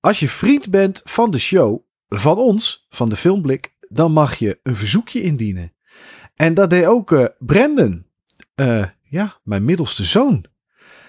Als je vriend bent van de show, van ons, van de Filmblik, dan mag je een verzoekje indienen. En dat deed ook uh, Brandon, uh, ja, mijn middelste zoon.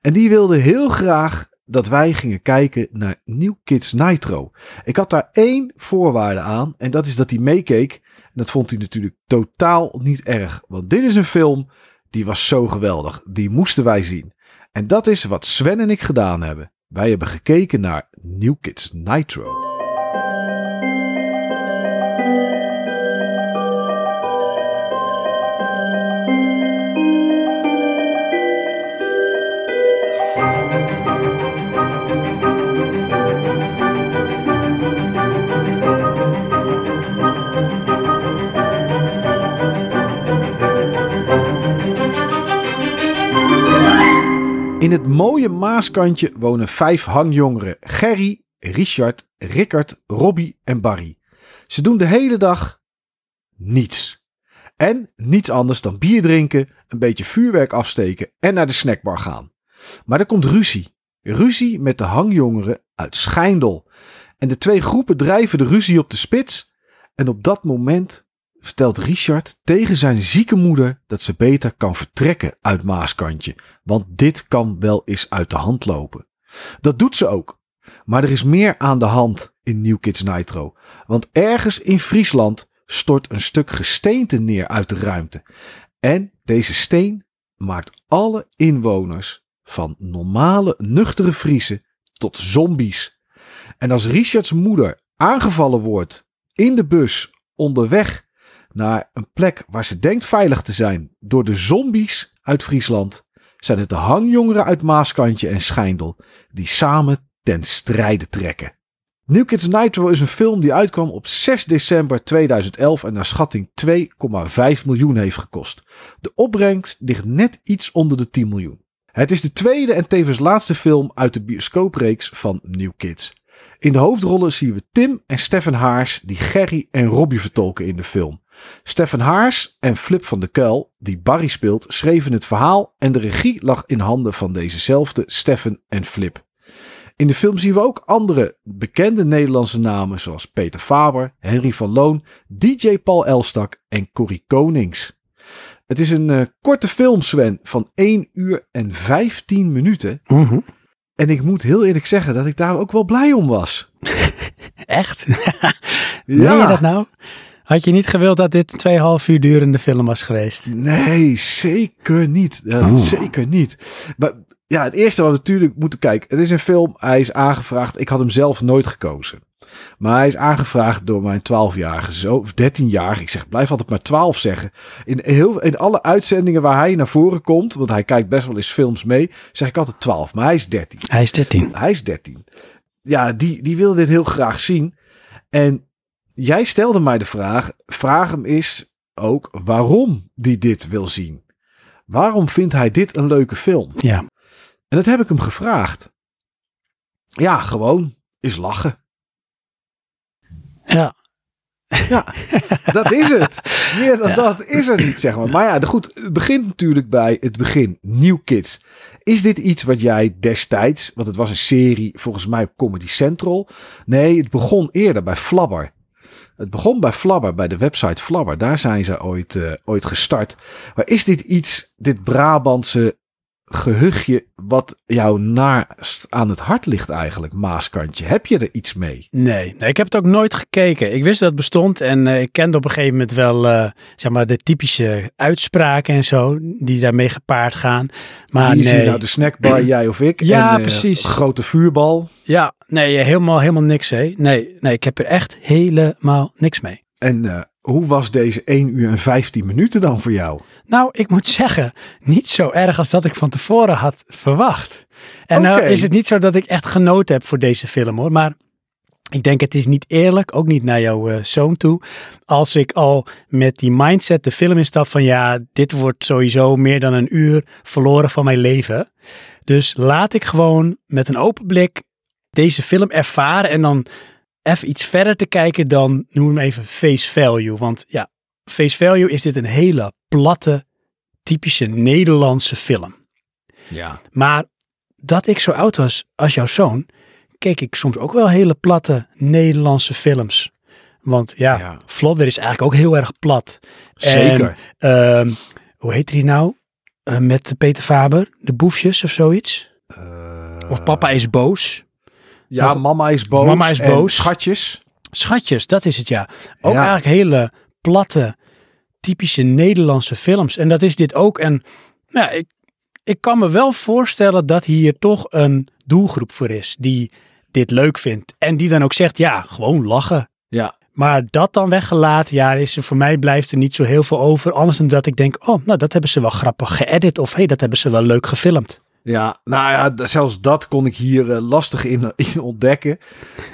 En die wilde heel graag dat wij gingen kijken naar New Kids Nitro. Ik had daar één voorwaarde aan en dat is dat hij meekeek. En dat vond hij natuurlijk totaal niet erg, want dit is een film die was zo geweldig. Die moesten wij zien. En dat is wat Sven en ik gedaan hebben. Wij hebben gekeken naar New Kids Nitro. In het mooie Maaskantje wonen vijf hangjongeren: Gerry, Richard, Rickard, Robbie en Barry. Ze doen de hele dag niets. En niets anders dan bier drinken, een beetje vuurwerk afsteken en naar de snackbar gaan. Maar er komt ruzie. Ruzie met de hangjongeren uit Schijndel. En de twee groepen drijven de ruzie op de spits. En op dat moment vertelt Richard tegen zijn zieke moeder dat ze beter kan vertrekken uit Maaskantje, want dit kan wel eens uit de hand lopen. Dat doet ze ook. Maar er is meer aan de hand in New Kids Nitro, want ergens in Friesland stort een stuk gesteente neer uit de ruimte. En deze steen maakt alle inwoners van normale, nuchtere Friesen tot zombies. En als Richards moeder aangevallen wordt in de bus onderweg naar een plek waar ze denkt veilig te zijn door de zombies uit Friesland, zijn het de hangjongeren uit Maaskantje en Schijndel die samen ten strijde trekken. New Kids Nitro is een film die uitkwam op 6 december 2011 en naar schatting 2,5 miljoen heeft gekost. De opbrengst ligt net iets onder de 10 miljoen. Het is de tweede en tevens laatste film uit de bioscoopreeks van New Kids. In de hoofdrollen zien we Tim en Stefan Haars die Gerry en Robbie vertolken in de film. Stefan Haars en Flip van de Kuil, die Barry speelt, schreven het verhaal en de regie lag in handen van dezezelfde Stefan en Flip. In de film zien we ook andere bekende Nederlandse namen zoals Peter Faber, Henry van Loon, DJ Paul Elstak en Corrie Konings. Het is een uh, korte film, Sven, van 1 uur en 15 minuten. Mm -hmm. En ik moet heel eerlijk zeggen dat ik daar ook wel blij om was. Echt? Meen je dat nou? Had je niet gewild dat dit een 2,5 uur durende film was geweest? Nee, zeker niet. Ja, oh. Zeker niet. Maar ja, het eerste wat we natuurlijk moeten kijken. Het is een film, hij is aangevraagd. Ik had hem zelf nooit gekozen. Maar hij is aangevraagd door mijn 12-jarige zoon, of 13-jarige. Ik zeg, blijf altijd maar 12 zeggen. In, heel, in alle uitzendingen waar hij naar voren komt, want hij kijkt best wel eens films mee, zeg ik altijd 12. Maar hij is 13. Hij is 13. Hij is 13. Ja, die, die wil dit heel graag zien. En jij stelde mij de vraag, vraag hem eens ook waarom die dit wil zien. Waarom vindt hij dit een leuke film? Ja. En dat heb ik hem gevraagd. Ja, gewoon is lachen. Ja. Ja, dat is het. Meer dan ja. dat is er niet, zeg maar. Maar ja, goed, het begint natuurlijk bij het begin. New Kids. Is dit iets wat jij destijds, want het was een serie volgens mij op Comedy Central. Nee, het begon eerder bij Flabber. Het begon bij Flabber, bij de website Flabber. Daar zijn ze ooit, uh, ooit gestart. Maar is dit iets, dit Brabantse gehuchtje wat jou naast aan het hart ligt eigenlijk, Maaskantje? Heb je er iets mee? Nee, nee ik heb het ook nooit gekeken. Ik wist dat het bestond en uh, ik kende op een gegeven moment wel uh, zeg maar de typische uitspraken en zo die daarmee gepaard gaan. Maar Wie nee. nou de snackbar, jij of ik? Ja, en, precies. Grote vuurbal. Ja, nee, helemaal, helemaal niks hè. Nee, nee, ik heb er echt helemaal niks mee. En hoe was deze 1 uur en 15 minuten dan voor jou? Nou, ik moet zeggen, niet zo erg als dat ik van tevoren had verwacht. En okay. nou is het niet zo dat ik echt genoten heb voor deze film hoor, maar ik denk het is niet eerlijk, ook niet naar jouw uh, zoon toe, als ik al met die mindset de film instap van ja, dit wordt sowieso meer dan een uur verloren van mijn leven. Dus laat ik gewoon met een open blik deze film ervaren en dan even iets verder te kijken dan, noem hem even face value. Want ja, face value is dit een hele platte, typische Nederlandse film. Ja. Maar dat ik zo oud was als jouw zoon, keek ik soms ook wel hele platte Nederlandse films. Want ja, ja. Vlodder is eigenlijk ook heel erg plat. Zeker. En, uh, hoe heet die nou? Uh, met Peter Faber, de boefjes of zoiets? Uh, of Papa is boos. Ja, Mama is boos. Mama is boos. Schatjes. Schatjes, dat is het ja. Ook ja. eigenlijk hele platte, typische Nederlandse films. En dat is dit ook. En nou, ik, ik kan me wel voorstellen dat hier toch een doelgroep voor is die dit leuk vindt. En die dan ook zegt, ja, gewoon lachen. Ja. Maar dat dan weggelaten, ja, is er, voor mij blijft er niet zo heel veel over. Anders dan dat ik denk, oh, nou, dat hebben ze wel grappig geëdit. Of hé, hey, dat hebben ze wel leuk gefilmd. Ja, nou ja, zelfs dat kon ik hier uh, lastig in, in ontdekken.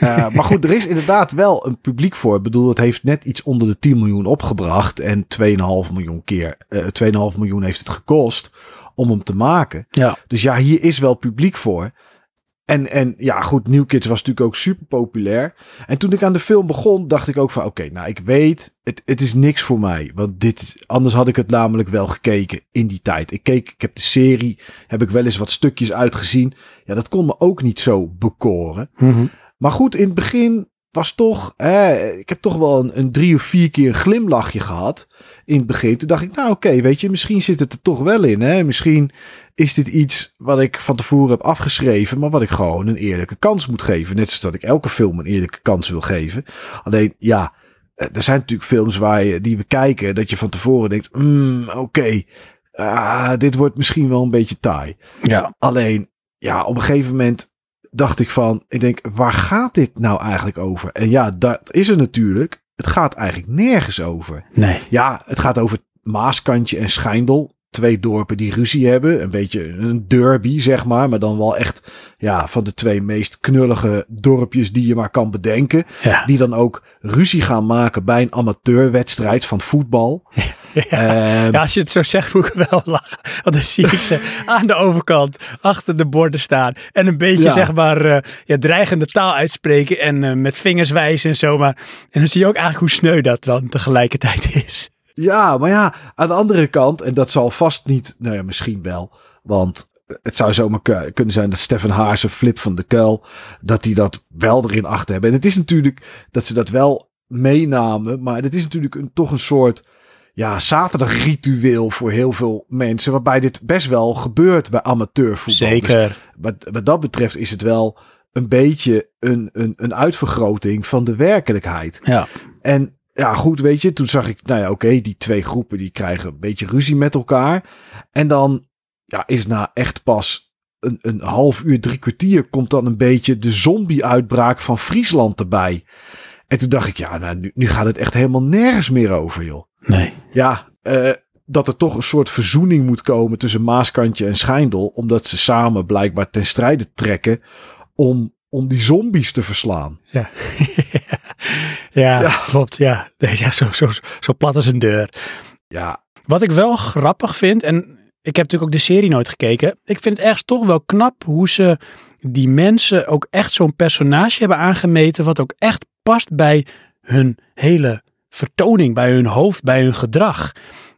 Uh, maar goed, er is inderdaad wel een publiek voor. Ik bedoel, het heeft net iets onder de 10 miljoen opgebracht. En 2,5 miljoen keer, uh, 2,5 miljoen heeft het gekost om hem te maken. Ja. Dus ja, hier is wel publiek voor. En, en ja, goed, New Kids was natuurlijk ook super populair. En toen ik aan de film begon, dacht ik ook van... Oké, nou, ik weet, het, het is niks voor mij. Want dit, anders had ik het namelijk wel gekeken in die tijd. Ik keek, ik heb de serie, heb ik wel eens wat stukjes uitgezien. Ja, dat kon me ook niet zo bekoren. Mm -hmm. Maar goed, in het begin was toch... ik heb toch wel een, een, drie of vier keer een glimlachje gehad in het begin. Toen dacht ik, nou oké, weet je, misschien zit het er toch wel in. Hè? Misschien is dit iets wat ik van tevoren heb afgeschreven, maar wat ik gewoon een eerlijke kans moet geven. Net zoals dat ik elke film een eerlijke kans wil geven. Alleen, ja, er zijn natuurlijk films waar je, die we kijken, dat je van tevoren denkt, mm, oké, okay, uh, dit wordt misschien wel een beetje taai. Ja. Alleen, ja, op een gegeven moment dacht ik van, ik denk, waar gaat dit nou eigenlijk over? En ja, dat is er natuurlijk. Het gaat eigenlijk nergens over. Nee. Ja, het gaat over Maaskantje en Schijndel. Twee dorpen die ruzie hebben. Een beetje een derby, zeg maar. Maar dan wel echt ja, van de twee meest knullige dorpjes die je maar kan bedenken. Ja. Die dan ook ruzie gaan maken bij een amateurwedstrijd van voetbal. Ja, um, ja, als je het zo zegt, moet ik wel lachen. Want dan zie ik ze aan de overkant achter de borden staan. En een beetje, ja. zeg maar, uh, ja, dreigende taal uitspreken. En uh, met vingers wijzen en zo. Maar, en dan zie je ook eigenlijk hoe sneu dat dan tegelijkertijd is. Ja, maar ja, aan de andere kant, en dat zal vast niet, nou ja, misschien wel. Want het zou zomaar kunnen zijn dat Stefan Haars of Flip van de Kuil, dat die dat wel erin achter hebben. En het is natuurlijk dat ze dat wel meenamen. Maar het is natuurlijk een, toch een soort ja, zaterdagritueel voor heel veel mensen. Waarbij dit best wel gebeurt bij amateurvoetbal. Zeker. Dus wat, wat dat betreft is het wel een beetje een, een, een uitvergroting van de werkelijkheid. Ja. En ja, goed, weet je, toen zag ik, nou ja, oké, okay, die twee groepen die krijgen een beetje ruzie met elkaar. En dan ja, is na echt pas een, een half uur, drie kwartier, komt dan een beetje de zombie-uitbraak van Friesland erbij. En toen dacht ik, ja, nou, nu, nu gaat het echt helemaal nergens meer over, joh. Nee. Ja, uh, dat er toch een soort verzoening moet komen tussen Maaskantje en Schijndel. Omdat ze samen blijkbaar ten strijde trekken om, om die zombies te verslaan. Ja, ja, ja, klopt. Ja, deze zo, zo, zo plat als een deur. Ja. Wat ik wel grappig vind, en ik heb natuurlijk ook de serie nooit gekeken. Ik vind het ergens toch wel knap hoe ze die mensen ook echt zo'n personage hebben aangemeten. Wat ook echt past bij hun hele vertoning, bij hun hoofd, bij hun gedrag.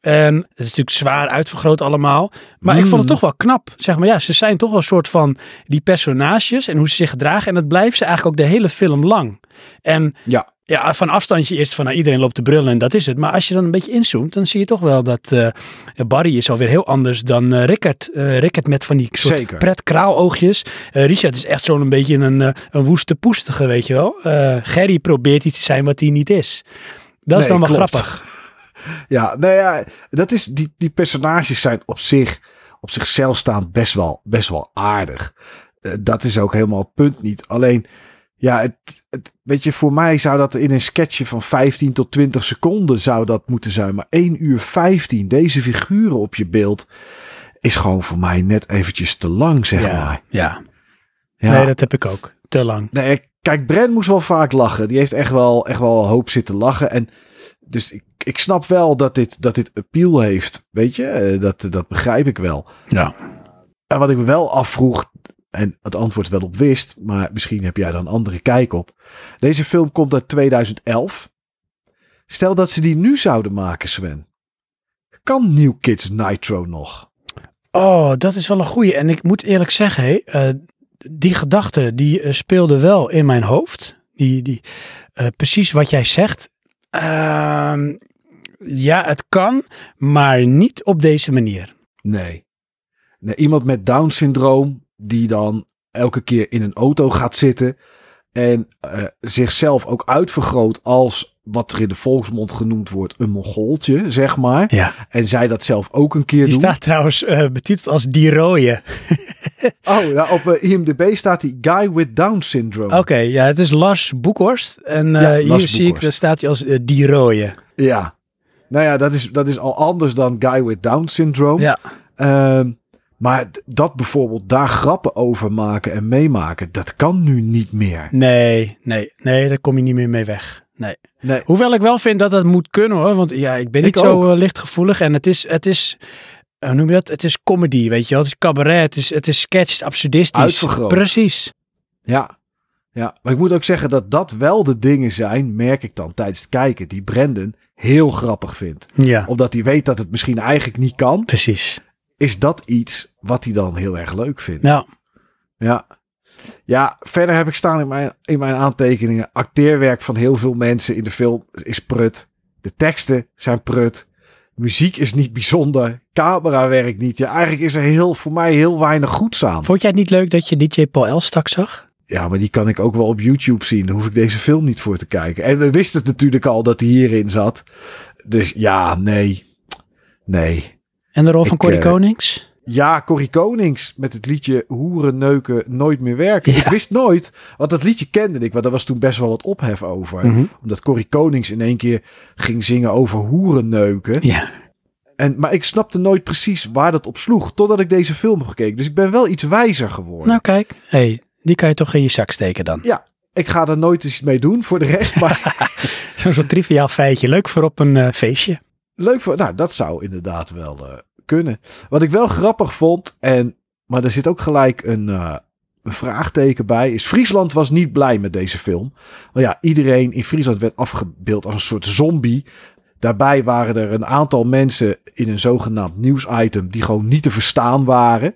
En het is natuurlijk zwaar uitvergroot allemaal. Maar mm. ik vond het toch wel knap. Zeg maar ja, ze zijn toch wel een soort van die personages en hoe ze zich gedragen. En dat blijft ze eigenlijk ook de hele film lang. En ja, ja van afstandje is het van nou, iedereen loopt te brullen en dat is het. Maar als je dan een beetje inzoomt, dan zie je toch wel dat uh, Barry is alweer heel anders dan uh, Rickert. Uh, Rickert met van die soort Zeker. pret kraaloogjes. Richard is echt zo'n beetje een, een woeste poestige, weet je wel. Gerry probeert iets te zijn wat hij niet is. Dat is nee, dan wel klopt. grappig. Ja, nou ja, dat is, die, die personages zijn op zich, op zichzelf staan best wel, best wel aardig. Dat is ook helemaal het punt niet. Alleen, ja, het, het, weet je, voor mij zou dat in een sketchje van 15 tot 20 seconden zou dat moeten zijn. Maar 1 uur 15, deze figuren op je beeld, is gewoon voor mij net eventjes te lang, zeg ja, maar. Ja. ja. Nee, dat heb ik ook. Te lang. Nee, kijk, Bren moest wel vaak lachen. Die heeft echt wel, echt wel een hoop zitten lachen. En dus ik, ik snap wel dat dit, dat dit appeal heeft. Weet je, dat, dat begrijp ik wel. Ja. En wat ik me wel afvroeg, en het antwoord wel op wist, maar misschien heb jij dan een andere kijk op. Deze film komt uit 2011. Stel dat ze die nu zouden maken, Sven. Kan New Kids Nitro nog? Oh, dat is wel een goeie. En ik moet eerlijk zeggen, hé, uh, die gedachte die uh, speelde wel in mijn hoofd. Die, die, uh, precies wat jij zegt. Ehm, ja, het kan, maar niet op deze manier. Nee. nee. Iemand met Down-syndroom die dan elke keer in een auto gaat zitten en uh, zichzelf ook uitvergroot als wat er in de volksmond genoemd wordt een mongooltje, zeg maar. Ja. En zij dat zelf ook een keer die doen. Die staat trouwens uh, betiteld als die rode. oh, nou, op uh, IMDb staat die Guy with Down Syndrome. Oké, okay, ja, het is Lars Boekhorst. En ja, hier Boekhorst. zie ik, daar staat hij als die rode. Ja. Nou ja, dat is, dat is al anders dan Guy with Down Syndrome. Ja. Uh, maar dat bijvoorbeeld daar grappen over maken en meemaken, dat kan nu niet meer. Nee, nee, nee, daar kom je niet meer mee weg. Nee. nee. Hoewel ik wel vind dat dat moet kunnen hoor. Want ja, ik ben niet zo uh, lichtgevoelig. En het is, het is, hoe noem je dat? Het is comedy, weet je wel. Het is cabaret, het is, het is sketch, het is absurdistisch. Uitvergroot. Precies. Ja. ja, maar ik moet ook zeggen dat dat wel de dingen zijn, merk ik dan tijdens het kijken, die Brandon heel grappig vindt. Ja, Omdat hij weet dat het misschien eigenlijk niet kan, precies. Is dat iets wat hij dan heel erg leuk vindt. Nou, Ja. Ja, verder heb ik staan in mijn, in mijn aantekeningen. Acteerwerk van heel veel mensen in de film is prut. De teksten zijn prut. Muziek is niet bijzonder. Camera werkt niet. Ja, eigenlijk is er heel, voor mij heel weinig goeds aan. vond jij het niet leuk dat je DJ Paul Elstak zag? Ja, maar die kan ik ook wel op YouTube zien. Daar hoef ik deze film niet voor te kijken. En we wisten het natuurlijk al dat hij hierin zat. Dus ja, nee. Nee. En de rol van Corrie eh, Konings? Ja, Corrie Konings met het liedje Hoeren neuken nooit meer werken. Ja. Ik wist nooit, want dat liedje kende ik, want daar was toen best wel wat ophef over. Mhm. Omdat Corrie Konings in één keer ging zingen over hoeren neuken. Ja. En, maar ik snapte nooit precies waar dat op sloeg, totdat ik deze film heb gekeken. Dus ik ben wel iets wijzer geworden. Nou kijk, hey, die kan je toch in je zak steken dan. Ik ga er nooit iets mee doen voor de rest, maar Zo'n zo triviaal feitje. Leuk voor op een eh, feestje. leuk voor. Nou, dat zou inderdaad wel eh, kunnen. Wat ik wel grappig vond, en, maar er zit ook gelijk een, eh, een vraagteken bij, is Friesland was niet blij met deze film. Ja, iedereen in Friesland werd afgebeeld als een soort zombie. Daarbij waren er een aantal mensen in een zogenaamd nieuwsitem die gewoon niet te verstaan waren.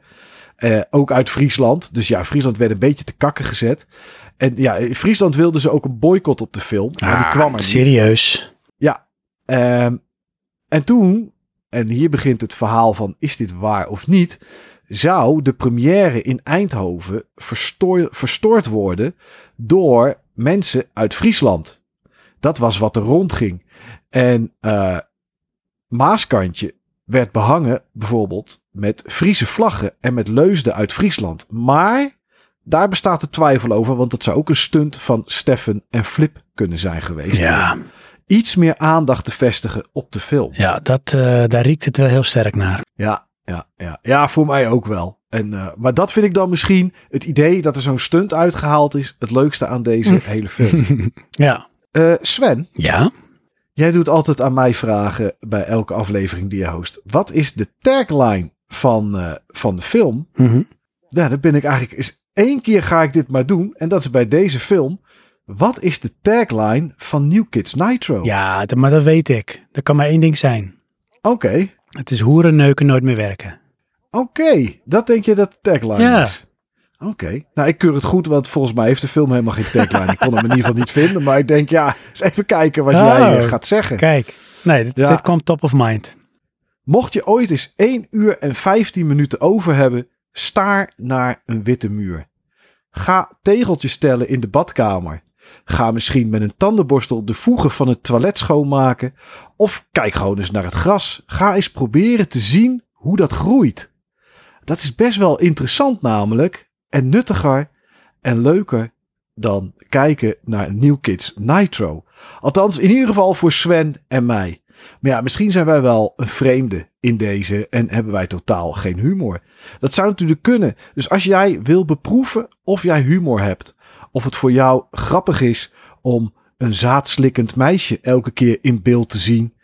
Eh, ook uit Friesland. Dus ja, Friesland werd een beetje te kakken gezet. En ja, in Friesland wilden ze ook een boycott op de film. Maar die kwam er niet. Serieus? Ehm, en toen, en hier begint het verhaal van is dit waar of niet, zou de première in Eindhoven verstoor- verstoord worden door mensen uit Friesland. Dat was wat er rondging. En eh, Maaskantje werd behangen bijvoorbeeld met Friese vlaggen en met leusden uit Friesland. Maar daar bestaat er twijfel over, want het zou ook een stunt van Steffen en Flip kunnen zijn geweest Ja, iets meer aandacht te vestigen op de film. ja dat, eh, daar riekt het wel heel sterk naar. Ja, ja, ja. ja voor mij ook wel. En, eh, maar dat vind ik dan misschien het idee dat er zo'n stunt uitgehaald is, het leukste aan deze hele film. ja. Eh, Sven, Ja? jij doet altijd aan mij vragen bij elke aflevering die je host. Wat is de tagline van, van de film? Mhm. Ja, dan ben ik eigenlijk eens één keer ga ik dit maar doen. En dat is bij deze film. Wat is de tagline van New Kids Nitro? Ja, maar dat weet ik. Er kan maar één ding zijn. Oké, Het is hoeren neuken nooit meer werken. oké. Dat denk je dat de tagline Ja. is? Oké. Nou, ik keur het goed, want volgens mij heeft de film helemaal geen tagline. ik kon hem in ieder geval niet vinden. Maar ik denk, ja, eens even kijken wat Oh. jij eh, gaat zeggen. Kijk, nee, dit, Ja. dit kwam top of mind. Mocht je ooit eens 1 uur en 15 minuten over hebben, staar naar een witte muur. Ga tegeltjes stellen in de badkamer. Ga misschien met een tandenborstel de voegen van het toilet schoonmaken. Of kijk gewoon eens naar het gras. Ga eens proberen te zien hoe dat groeit. Dat is best wel interessant namelijk. En nuttiger en leuker dan kijken naar New Kids Nitro. Althans, in ieder geval voor Sven en mij. Maar ja, misschien zijn wij wel een vreemde in deze en hebben wij totaal geen humor. Dat zou natuurlijk kunnen. Dus als jij wil beproeven of jij humor hebt, of het voor jou grappig is om een zaadslikkend meisje elke keer in beeld te zien,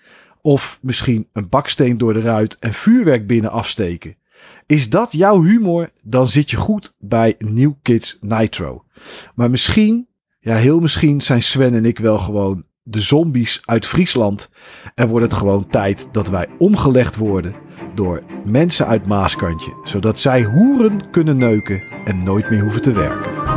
of misschien een baksteen door de ruit en vuurwerk binnen afsteken. Is dat jouw humor, dan zit je goed bij New Kids Nitro. Maar misschien, ja heel misschien zijn Sven en ik wel gewoon de zombies uit Friesland en wordt het gewoon tijd dat wij omgelegd worden door mensen uit Maaskantje, zodat zij hoeren kunnen neuken en nooit meer hoeven te werken.